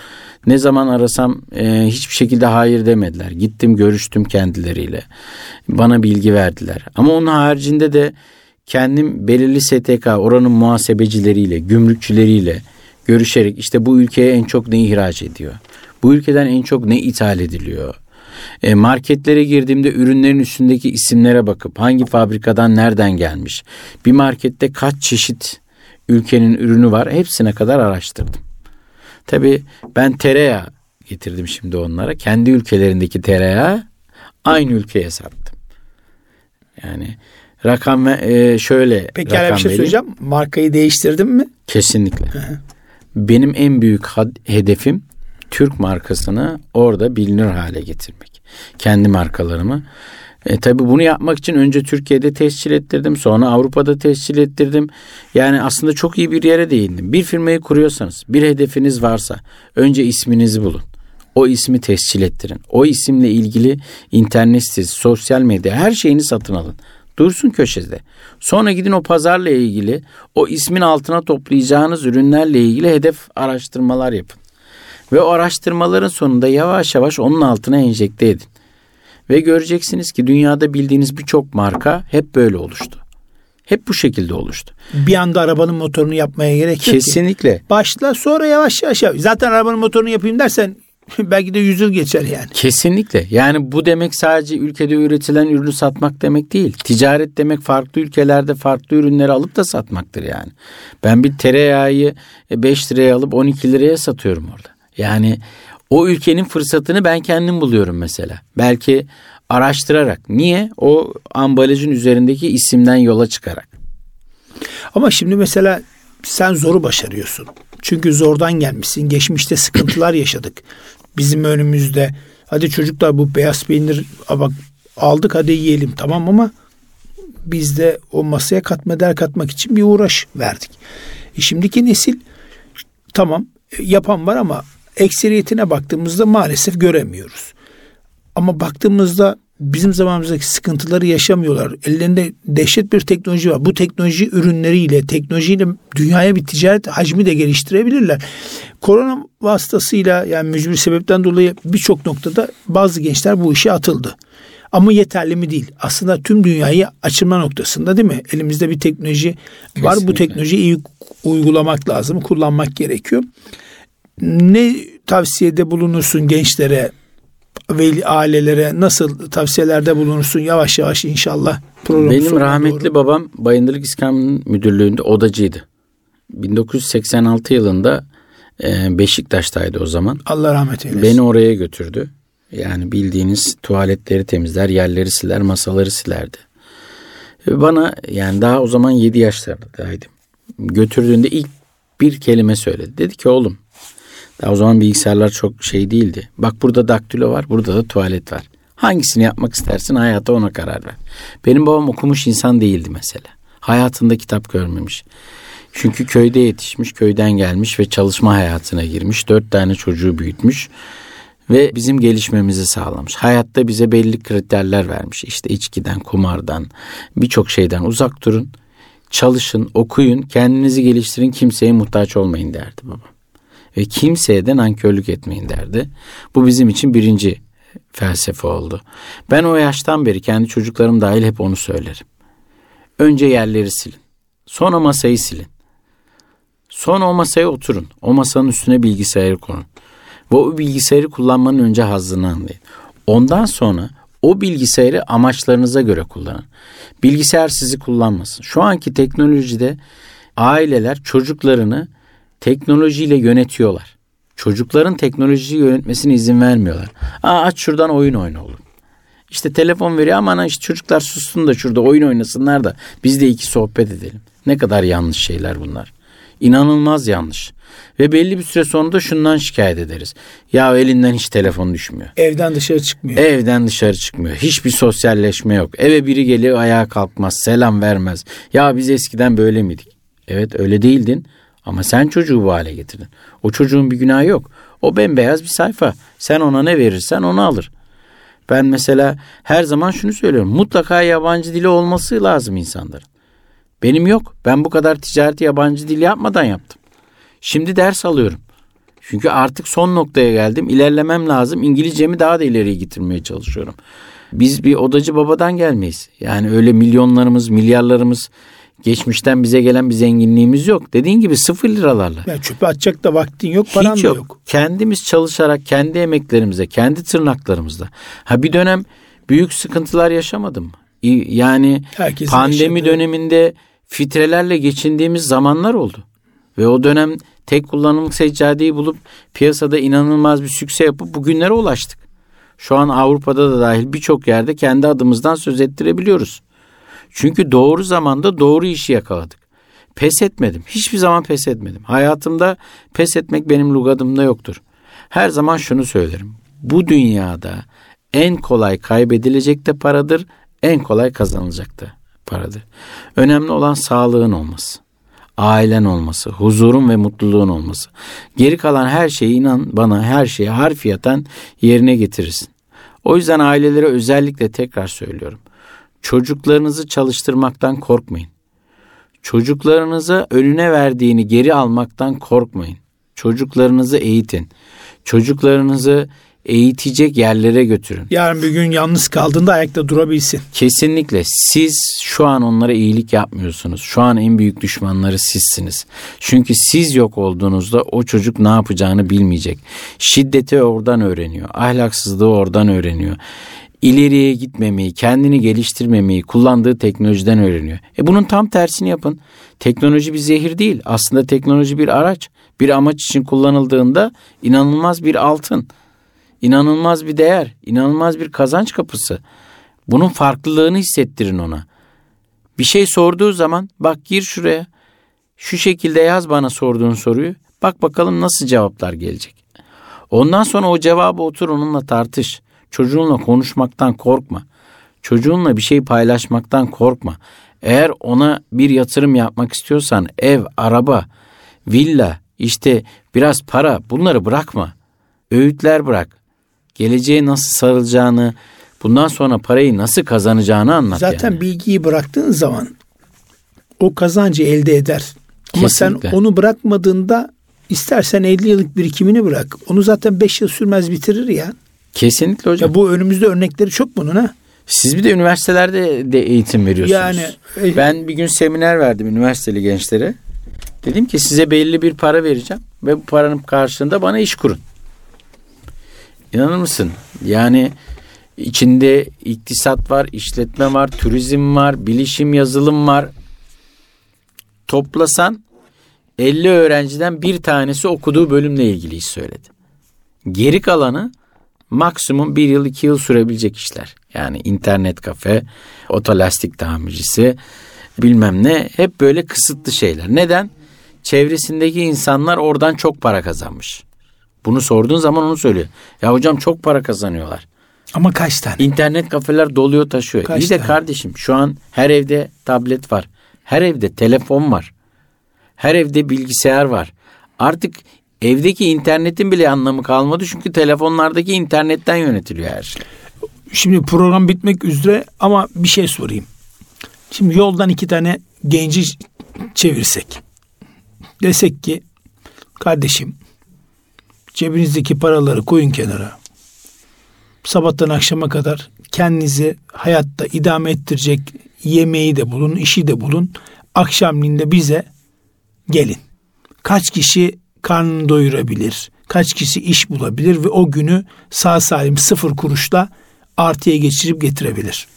Ne zaman arasam e, hiçbir şekilde hayır demediler. Gittim görüştüm kendileriyle. Bana bilgi verdiler. Ama onun haricinde de kendim belirli STK, oranın muhasebecileriyle, gümrükçüleriyle görüşerek işte bu ülkeye en çok ne ihraç ediyor? Bu ülkeden en çok ne ithal ediliyor? E, marketlere girdiğimde ürünlerin üstündeki isimlere bakıp hangi fabrikadan nereden gelmiş, bir markette kaç çeşit ülkenin ürünü var hepsine kadar araştırdım. Tabii ben tereyağı getirdim şimdi onlara. Kendi ülkelerindeki tereyağı aynı ülkeye sattım. Yani rakam e, şöyle Peki rakam bir şey vereyim. söyleyeceğim. Markayı değiştirdin mi? Kesinlikle. Benim en büyük had- hedefim Türk markasını orada bilinir hale getirmek. Kendi markalarımı. E, tabii bunu yapmak için önce Türkiye'de tescil ettirdim. Sonra Avrupa'da tescil ettirdim. Yani aslında çok iyi bir yere değindim. Bir firmayı kuruyorsanız, bir hedefiniz varsa önce isminizi bulun. O ismi tescil ettirin. O isimle ilgili internet sitesi, sosyal medya her şeyini satın alın. Dursun köşede. Sonra gidin o pazarla ilgili o ismin altına toplayacağınız ürünlerle ilgili hedef araştırmalar yapın. Ve o araştırmaların sonunda yavaş yavaş onun altına enjekte edin. Ve göreceksiniz ki dünyada bildiğiniz birçok marka hep böyle oluştu. Hep bu şekilde oluştu. Bir anda arabanın motorunu yapmaya gerek yok ki. Kesinlikle. Başla sonra yavaş yavaş yap. Zaten arabanın motorunu yapayım dersen belki de yüz yıl geçer yani. Kesinlikle. Yani bu demek sadece ülkede üretilen ürünü satmak demek değil. Ticaret demek farklı ülkelerde farklı ürünleri alıp da satmaktır yani. Ben bir tereyağı 5 liraya alıp 12 liraya satıyorum orada. Yani o ülkenin fırsatını ben kendim buluyorum mesela. Belki araştırarak. Niye? O ambalajın üzerindeki isimden yola çıkarak. Ama şimdi mesela sen zoru başarıyorsun. Çünkü zordan gelmişsin. Geçmişte sıkıntılar yaşadık. Bizim önümüzde hadi çocuklar bu beyaz peynir bak aldık hadi yiyelim tamam ama biz de o masaya katma değer katmak için bir uğraş verdik. E şimdiki nesil tamam e, yapan var ama ekseriyetine baktığımızda maalesef göremiyoruz. Ama baktığımızda bizim zamanımızdaki sıkıntıları yaşamıyorlar. Ellerinde dehşet bir teknoloji var. Bu teknoloji ürünleriyle, teknolojiyle dünyaya bir ticaret hacmi de geliştirebilirler. Korona vasıtasıyla yani mücbir sebepten dolayı birçok noktada bazı gençler bu işe atıldı. Ama yeterli mi değil? Aslında tüm dünyayı açılma noktasında değil mi? Elimizde bir teknoloji var. Bu Kesinlikle. teknolojiyi iyi uygulamak lazım, kullanmak gerekiyor. Ne tavsiyede bulunursun gençlere, veli ailelere nasıl tavsiyelerde bulunursun yavaş yavaş inşallah program Benim rahmetli doğru. babam Bayındırlık İskambil Müdürlüğü'nde odacıydı. 1986 yılında e, Beşiktaş'taydı o zaman. Allah rahmet eylesin. Beni oraya götürdü. Yani bildiğiniz tuvaletleri temizler, yerleri siler, masaları silerdi. Ve bana yani daha o zaman 7 yaşlarındaydım. Götürdüğünde ilk bir kelime söyledi. Dedi ki oğlum daha o zaman bilgisayarlar çok şey değildi. Bak burada daktilo var, burada da tuvalet var. Hangisini yapmak istersin hayata ona karar ver. Benim babam okumuş insan değildi mesela. Hayatında kitap görmemiş. Çünkü köyde yetişmiş, köyden gelmiş ve çalışma hayatına girmiş. Dört tane çocuğu büyütmüş ve bizim gelişmemizi sağlamış. Hayatta bize belli kriterler vermiş. İşte içkiden, kumardan, birçok şeyden uzak durun. Çalışın, okuyun, kendinizi geliştirin, kimseye muhtaç olmayın derdi babam. Ve kimseye de nankörlük etmeyin derdi. Bu bizim için birinci felsefe oldu. Ben o yaştan beri kendi çocuklarım dahil hep onu söylerim. Önce yerleri silin. Sonra masayı silin. Sonra o masaya oturun. O masanın üstüne bilgisayarı konun. Ve o bilgisayarı kullanmanın önce hazzını anlayın. Ondan sonra o bilgisayarı amaçlarınıza göre kullanın. Bilgisayar sizi kullanmasın. Şu anki teknolojide aileler çocuklarını teknolojiyle yönetiyorlar. Çocukların teknolojiyi yönetmesine izin vermiyorlar. Aa, aç şuradan oyun oyna oğlum. İşte telefon veriyor ama ana işte çocuklar sussun da şurada oyun oynasınlar da biz de iki sohbet edelim. Ne kadar yanlış şeyler bunlar. İnanılmaz yanlış. Ve belli bir süre sonra da şundan şikayet ederiz. Ya elinden hiç telefon düşmüyor. Evden dışarı çıkmıyor. Evden dışarı çıkmıyor. Hiçbir sosyalleşme yok. Eve biri geliyor ayağa kalkmaz, selam vermez. Ya biz eskiden böyle miydik? Evet öyle değildin ama sen çocuğu bu hale getirdin. O çocuğun bir günahı yok. O bembeyaz bir sayfa. Sen ona ne verirsen onu alır. Ben mesela her zaman şunu söylüyorum. Mutlaka yabancı dili olması lazım insanların. Benim yok. Ben bu kadar ticareti yabancı dil yapmadan yaptım. Şimdi ders alıyorum. Çünkü artık son noktaya geldim. İlerlemem lazım. İngilizcemi daha da ileriye getirmeye çalışıyorum. Biz bir odacı babadan gelmeyiz. Yani öyle milyonlarımız, milyarlarımız geçmişten bize gelen bir zenginliğimiz yok. Dediğin gibi sıfır liralarla. Ya çöpe atacak da vaktin yok, paran Hiç da yok. Kendimiz çalışarak kendi emeklerimize, kendi tırnaklarımızla. Ha bir dönem büyük sıkıntılar yaşamadım Yani Herkesin pandemi yaşadığı- döneminde fitrelerle geçindiğimiz zamanlar oldu. Ve o dönem tek kullanımlık seccadeyi bulup piyasada inanılmaz bir sükse yapıp bugünlere ulaştık. Şu an Avrupa'da da dahil birçok yerde kendi adımızdan söz ettirebiliyoruz. Çünkü doğru zamanda doğru işi yakaladık. Pes etmedim. Hiçbir zaman pes etmedim. Hayatımda pes etmek benim lugadımda yoktur. Her zaman şunu söylerim. Bu dünyada en kolay kaybedilecek de paradır, en kolay kazanılacak da paradır. Önemli olan sağlığın olması, ailen olması, huzurun ve mutluluğun olması. Geri kalan her şeyi inan bana her şeyi harfiyatan yerine getirirsin. O yüzden ailelere özellikle tekrar söylüyorum. Çocuklarınızı çalıştırmaktan korkmayın. Çocuklarınıza önüne verdiğini geri almaktan korkmayın. Çocuklarınızı eğitin. Çocuklarınızı eğitecek yerlere götürün. Yarın bir gün yalnız kaldığında ayakta durabilsin. Kesinlikle siz şu an onlara iyilik yapmıyorsunuz. Şu an en büyük düşmanları sizsiniz. Çünkü siz yok olduğunuzda o çocuk ne yapacağını bilmeyecek. Şiddeti oradan öğreniyor. Ahlaksızlığı oradan öğreniyor. İleriye gitmemeyi, kendini geliştirmemeyi kullandığı teknolojiden öğreniyor. E bunun tam tersini yapın. Teknoloji bir zehir değil. Aslında teknoloji bir araç. Bir amaç için kullanıldığında inanılmaz bir altın. İnanılmaz bir değer, inanılmaz bir kazanç kapısı. Bunun farklılığını hissettirin ona. Bir şey sorduğu zaman bak gir şuraya. Şu şekilde yaz bana sorduğun soruyu. Bak bakalım nasıl cevaplar gelecek. Ondan sonra o cevabı otur onunla tartış. Çocuğunla konuşmaktan korkma. Çocuğunla bir şey paylaşmaktan korkma. Eğer ona bir yatırım yapmak istiyorsan ev, araba, villa, işte biraz para bunları bırakma. Öğütler bırak. Geleceğe nasıl sarılacağını, bundan sonra parayı nasıl kazanacağını anlat Zaten yani. bilgiyi bıraktığın zaman o kazancı elde eder. Ama Kesinlikle. sen onu bırakmadığında istersen 50 yıllık birikimini bırak. Onu zaten 5 yıl sürmez bitirir ya. Kesinlikle hocam. Ya bu önümüzde örnekleri çok bunun ha. Siz bir de üniversitelerde de eğitim veriyorsunuz. Yani e, Ben bir gün seminer verdim üniversiteli gençlere. Dedim ki size belli bir para vereceğim ve bu paranın karşılığında bana iş kurun. İnanır mısın? Yani içinde iktisat var, işletme var, turizm var, bilişim yazılım var. Toplasan 50 öğrenciden bir tanesi okuduğu bölümle ilgili iş söyledi. Geri kalanı maksimum bir yıl iki yıl sürebilecek işler. Yani internet kafe, otolastik tamircisi bilmem ne hep böyle kısıtlı şeyler. Neden? Çevresindeki insanlar oradan çok para kazanmış. Bunu sorduğun zaman onu söylüyor. Ya hocam çok para kazanıyorlar. ama kaç tane? İnternet kafeler doluyor taşıyor. Kaç İyi de tane? kardeşim şu an her evde tablet var. Her evde telefon var. Her evde bilgisayar var. Artık evdeki internetin bile anlamı kalmadı. Çünkü telefonlardaki internetten yönetiliyor her şey. Şimdi program bitmek üzere ama bir şey sorayım. Şimdi yoldan iki tane genci çevirsek. Desek ki kardeşim cebinizdeki paraları koyun kenara. Sabahtan akşama kadar kendinizi hayatta idame ettirecek yemeği de bulun, işi de bulun. Akşamleyin de bize gelin. Kaç kişi karnını doyurabilir? Kaç kişi iş bulabilir ve o günü sağ salim sıfır kuruşla artıya geçirip getirebilir?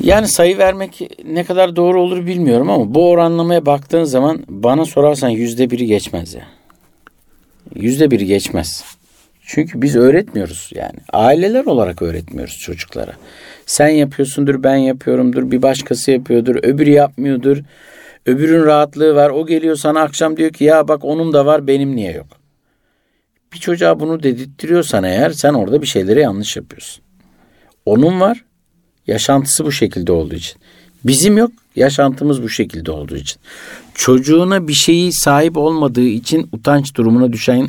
Yani sayı vermek ne kadar doğru olur bilmiyorum ama bu oranlamaya baktığın zaman bana sorarsan yüzde biri geçmez ya. Yüzde biri geçmez. Çünkü biz öğretmiyoruz yani. Aileler olarak öğretmiyoruz çocuklara. Sen yapıyorsundur, ben yapıyorumdur, bir başkası yapıyordur, öbürü yapmıyordur. Öbürün rahatlığı var. O geliyor sana akşam diyor ki ya bak onun da var benim niye yok? Bir çocuğa bunu dedirtiyorsan eğer sen orada bir şeyleri yanlış yapıyorsun. Onun var, yaşantısı bu şekilde olduğu için. Bizim yok, yaşantımız bu şekilde olduğu için. Çocuğuna bir şeyi sahip olmadığı için utanç durumuna düşen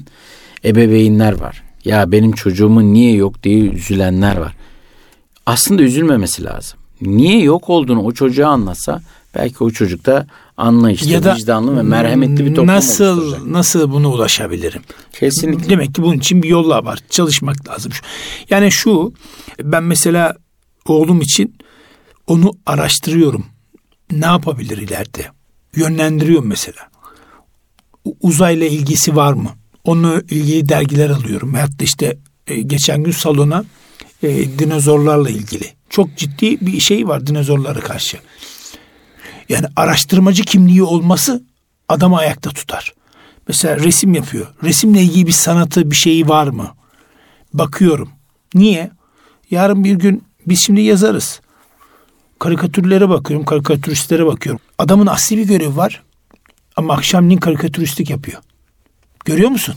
ebeveynler var. Ya benim çocuğumun niye yok diye üzülenler var. Aslında üzülmemesi lazım. Niye yok olduğunu o çocuğa anlatsa belki o çocuk da anlayışlı, Ya da vicdanlı ve merhametli bir toplum nasıl oluşturacak. nasıl buna ulaşabilirim? Kesinlikle. Demek ki bunun için bir yolla var. Çalışmak lazım. Yani şu ben mesela oğlum için onu araştırıyorum. ne yapabilir ileride? Yönlendiriyor mesela. Uzayla ilgisi var mı? Onunla ilgili dergiler alıyorum. Da işte e, geçen gün salona e, dinozorlarla ilgili. Çok ciddi bir şey var dinozorlara karşı. Yani araştırmacı kimliği olması adamı ayakta tutar. Mesela resim yapıyor. Resimle ilgili bir sanatı bir şeyi var mı? Bakıyorum. Niye? Yarın bir gün biz şimdi yazarız. Karikatürlere bakıyorum, karikatüristlere bakıyorum. Adamın asli bir görevi var ama akşamleyin karikatüristlik yapıyor. Görüyor musun?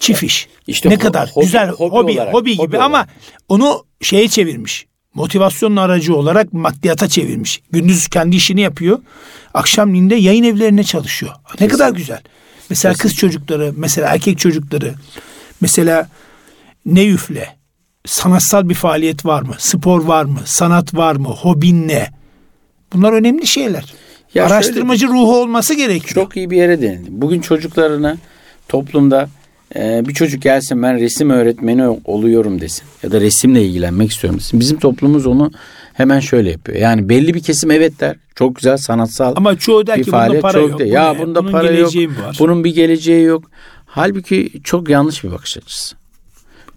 Çift iş. İşte ne ho- kadar hobi- güzel hobi hobi olarak, hobi gibi hobi ama onu şeye çevirmiş. Motivasyonun aracı olarak maddiyata çevirmiş. Gündüz kendi işini yapıyor. Akşamleyin de yayın evlerine çalışıyor. Ne kadar güzel. Mesela kız çocukları, mesela erkek çocukları, mesela ne üfle? Sanatsal bir faaliyet var mı? Spor var mı? Sanat var mı? Hobin ne? Bunlar önemli şeyler. Ya şöyle Araştırmacı ruhu olması gerekiyor. Çok iyi bir yere değindi. Bugün çocuklarına toplumda e, bir çocuk gelsin ben resim öğretmeni oluyorum desin. Ya da resimle ilgilenmek istiyorum desin. Bizim toplumumuz onu hemen şöyle yapıyor. Yani belli bir kesim evet der. Çok güzel sanatsal Ama çoğu der ki bunda para yok. de- Ya ne? bunda Bunun para yok. var? Bunun bir geleceği yok. Halbuki çok yanlış bir bakış açısı.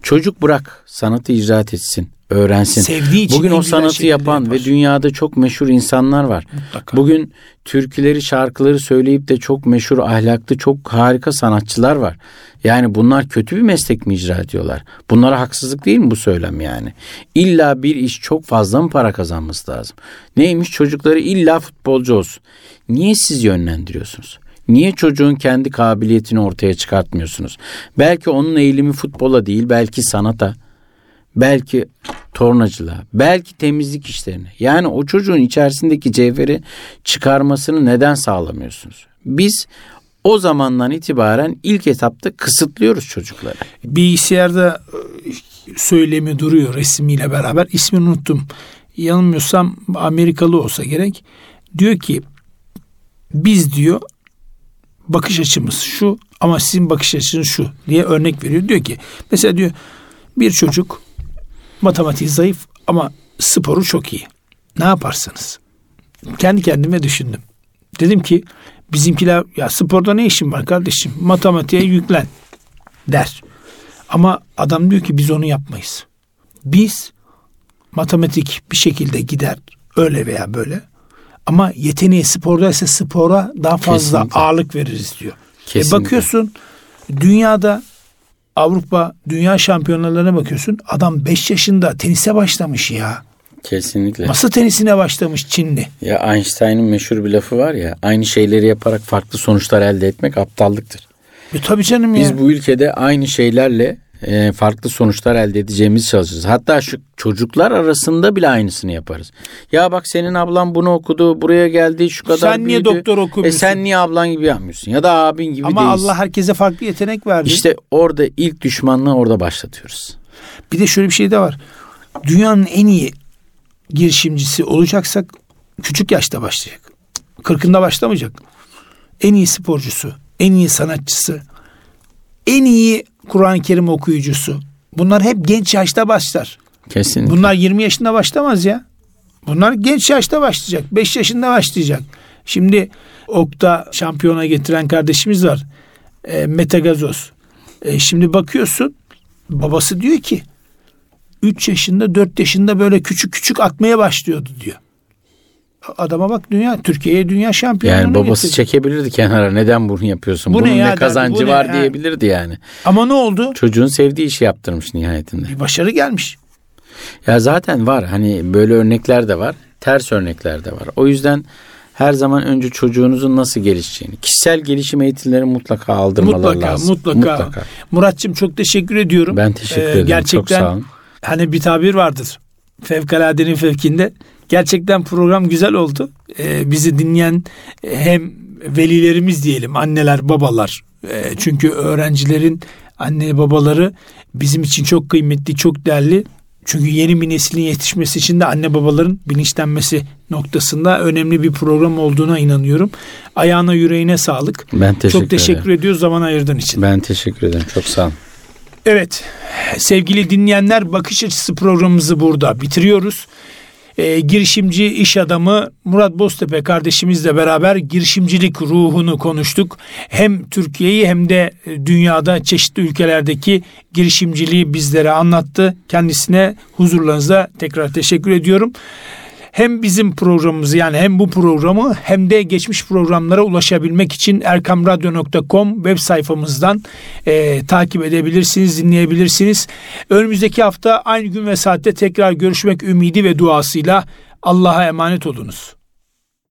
Çocuk bırak sanatı icraat etsin, öğrensin. Sevdiği için Bugün o sanatı yapan yapar. ve dünyada çok meşhur insanlar var. Mutlaka. Bugün türküleri, şarkıları söyleyip de çok meşhur, ahlaklı, çok harika sanatçılar var. Yani bunlar kötü bir meslek mi icra ediyorlar? Bunlara haksızlık değil mi bu söylem yani? İlla bir iş çok fazla mı para kazanması lazım? Neymiş çocukları illa futbolcu olsun. Niye siz yönlendiriyorsunuz? Niye çocuğun kendi kabiliyetini ortaya çıkartmıyorsunuz? Belki onun eğilimi futbola değil, belki sanata, belki tornacılığa, belki temizlik işlerine. Yani o çocuğun içerisindeki cevheri çıkarmasını neden sağlamıyorsunuz? Biz o zamandan itibaren ilk etapta kısıtlıyoruz çocukları. Bilgisayarda e, söylemi duruyor resmiyle beraber. İsmini unuttum. Yanılmıyorsam Amerikalı olsa gerek. Diyor ki biz diyor bakış açımız şu ama sizin bakış açınız şu diye örnek veriyor. Diyor ki mesela diyor bir çocuk matematiği zayıf ama sporu çok iyi. Ne yaparsınız? Kendi kendime düşündüm. Dedim ki bizimkiler ya sporda ne işin var kardeşim? Matematiğe yüklen der. Ama adam diyor ki biz onu yapmayız. Biz matematik bir şekilde gider öyle veya böyle. Ama yeteneği spordaysa spora daha fazla Kesinlikle. ağırlık veririz diyor. Kesinlikle. E bakıyorsun dünyada Avrupa dünya şampiyonalarına bakıyorsun. Adam 5 yaşında tenise başlamış ya. Kesinlikle. Masa tenisine başlamış Çinli. Ya Einstein'ın meşhur bir lafı var ya aynı şeyleri yaparak farklı sonuçlar elde etmek aptallıktır. E tabii canım ya. Biz bu ülkede aynı şeylerle e, farklı sonuçlar elde edeceğimiz çalışırız. Hatta şu çocuklar arasında bile aynısını yaparız. Ya bak senin ablan bunu okudu, buraya geldi, şu kadar Sen niye büyüdü. doktor E okumuyorsun? sen niye ablan gibi yapmıyorsun? Ya da abin gibi Ama değilsin. Allah herkese farklı yetenek verdi. İşte orada ilk düşmanlığı orada başlatıyoruz. Bir de şöyle bir şey de var. Dünyanın en iyi girişimcisi olacaksak küçük yaşta başlayacak. Kırkında başlamayacak. En iyi sporcusu, en iyi sanatçısı, en iyi Kur'an-ı Kerim okuyucusu. Bunlar hep genç yaşta başlar. Kesinlikle. Bunlar 20 yaşında başlamaz ya. Bunlar genç yaşta başlayacak. 5 yaşında başlayacak. Şimdi Okta şampiyona getiren kardeşimiz var. E, Mete Gazoz. E, şimdi bakıyorsun babası diyor ki 3 yaşında 4 yaşında böyle küçük küçük atmaya başlıyordu diyor. Adama bak dünya Türkiye'ye dünya şampiyonluğunu yani babası getirdi. çekebilirdi kenara. Neden bunu yapıyorsun? Bu ne Bunun ya ne derdi, kazancı bu ne var ya? diyebilirdi yani. Ama ne oldu? Çocuğun sevdiği işi yaptırmış nihayetinde. Bir başarı gelmiş. Ya zaten var hani böyle örnekler de var. Ters örnekler de var. O yüzden her zaman önce çocuğunuzun nasıl gelişeceğini, kişisel gelişim eğitimleri mutlaka aldırmalar Mutlaka, lazım. mutlaka. Muratçım çok teşekkür ediyorum. Ben teşekkür Ee, ederim. Gerçekten Çok sağ olun. hani bir tabir vardır. Fevkaladenin fevkinde. Gerçekten program güzel oldu. Ee, bizi dinleyen e, hem velilerimiz diyelim, anneler, babalar. E, çünkü öğrencilerin anne babaları bizim için çok kıymetli, çok değerli. Çünkü yeni bir neslin yetişmesi için de anne babaların bilinçlenmesi noktasında önemli bir program olduğuna inanıyorum. Ayağına yüreğine sağlık. Ben teşekkür çok teşekkür ederim. ediyoruz zaman ayırdığın için. Ben teşekkür ederim. Çok sağ olun. Evet sevgili dinleyenler bakış açısı programımızı burada bitiriyoruz. E, girişimci iş adamı Murat Boztepe kardeşimizle beraber girişimcilik ruhunu konuştuk. Hem Türkiye'yi hem de dünyada çeşitli ülkelerdeki girişimciliği bizlere anlattı. Kendisine huzurlarınızda tekrar teşekkür ediyorum hem bizim programımızı yani hem bu programı hem de geçmiş programlara ulaşabilmek için erkamradyo.com web sayfamızdan e, takip edebilirsiniz, dinleyebilirsiniz. Önümüzdeki hafta aynı gün ve saatte tekrar görüşmek ümidi ve duasıyla Allah'a emanet olunuz.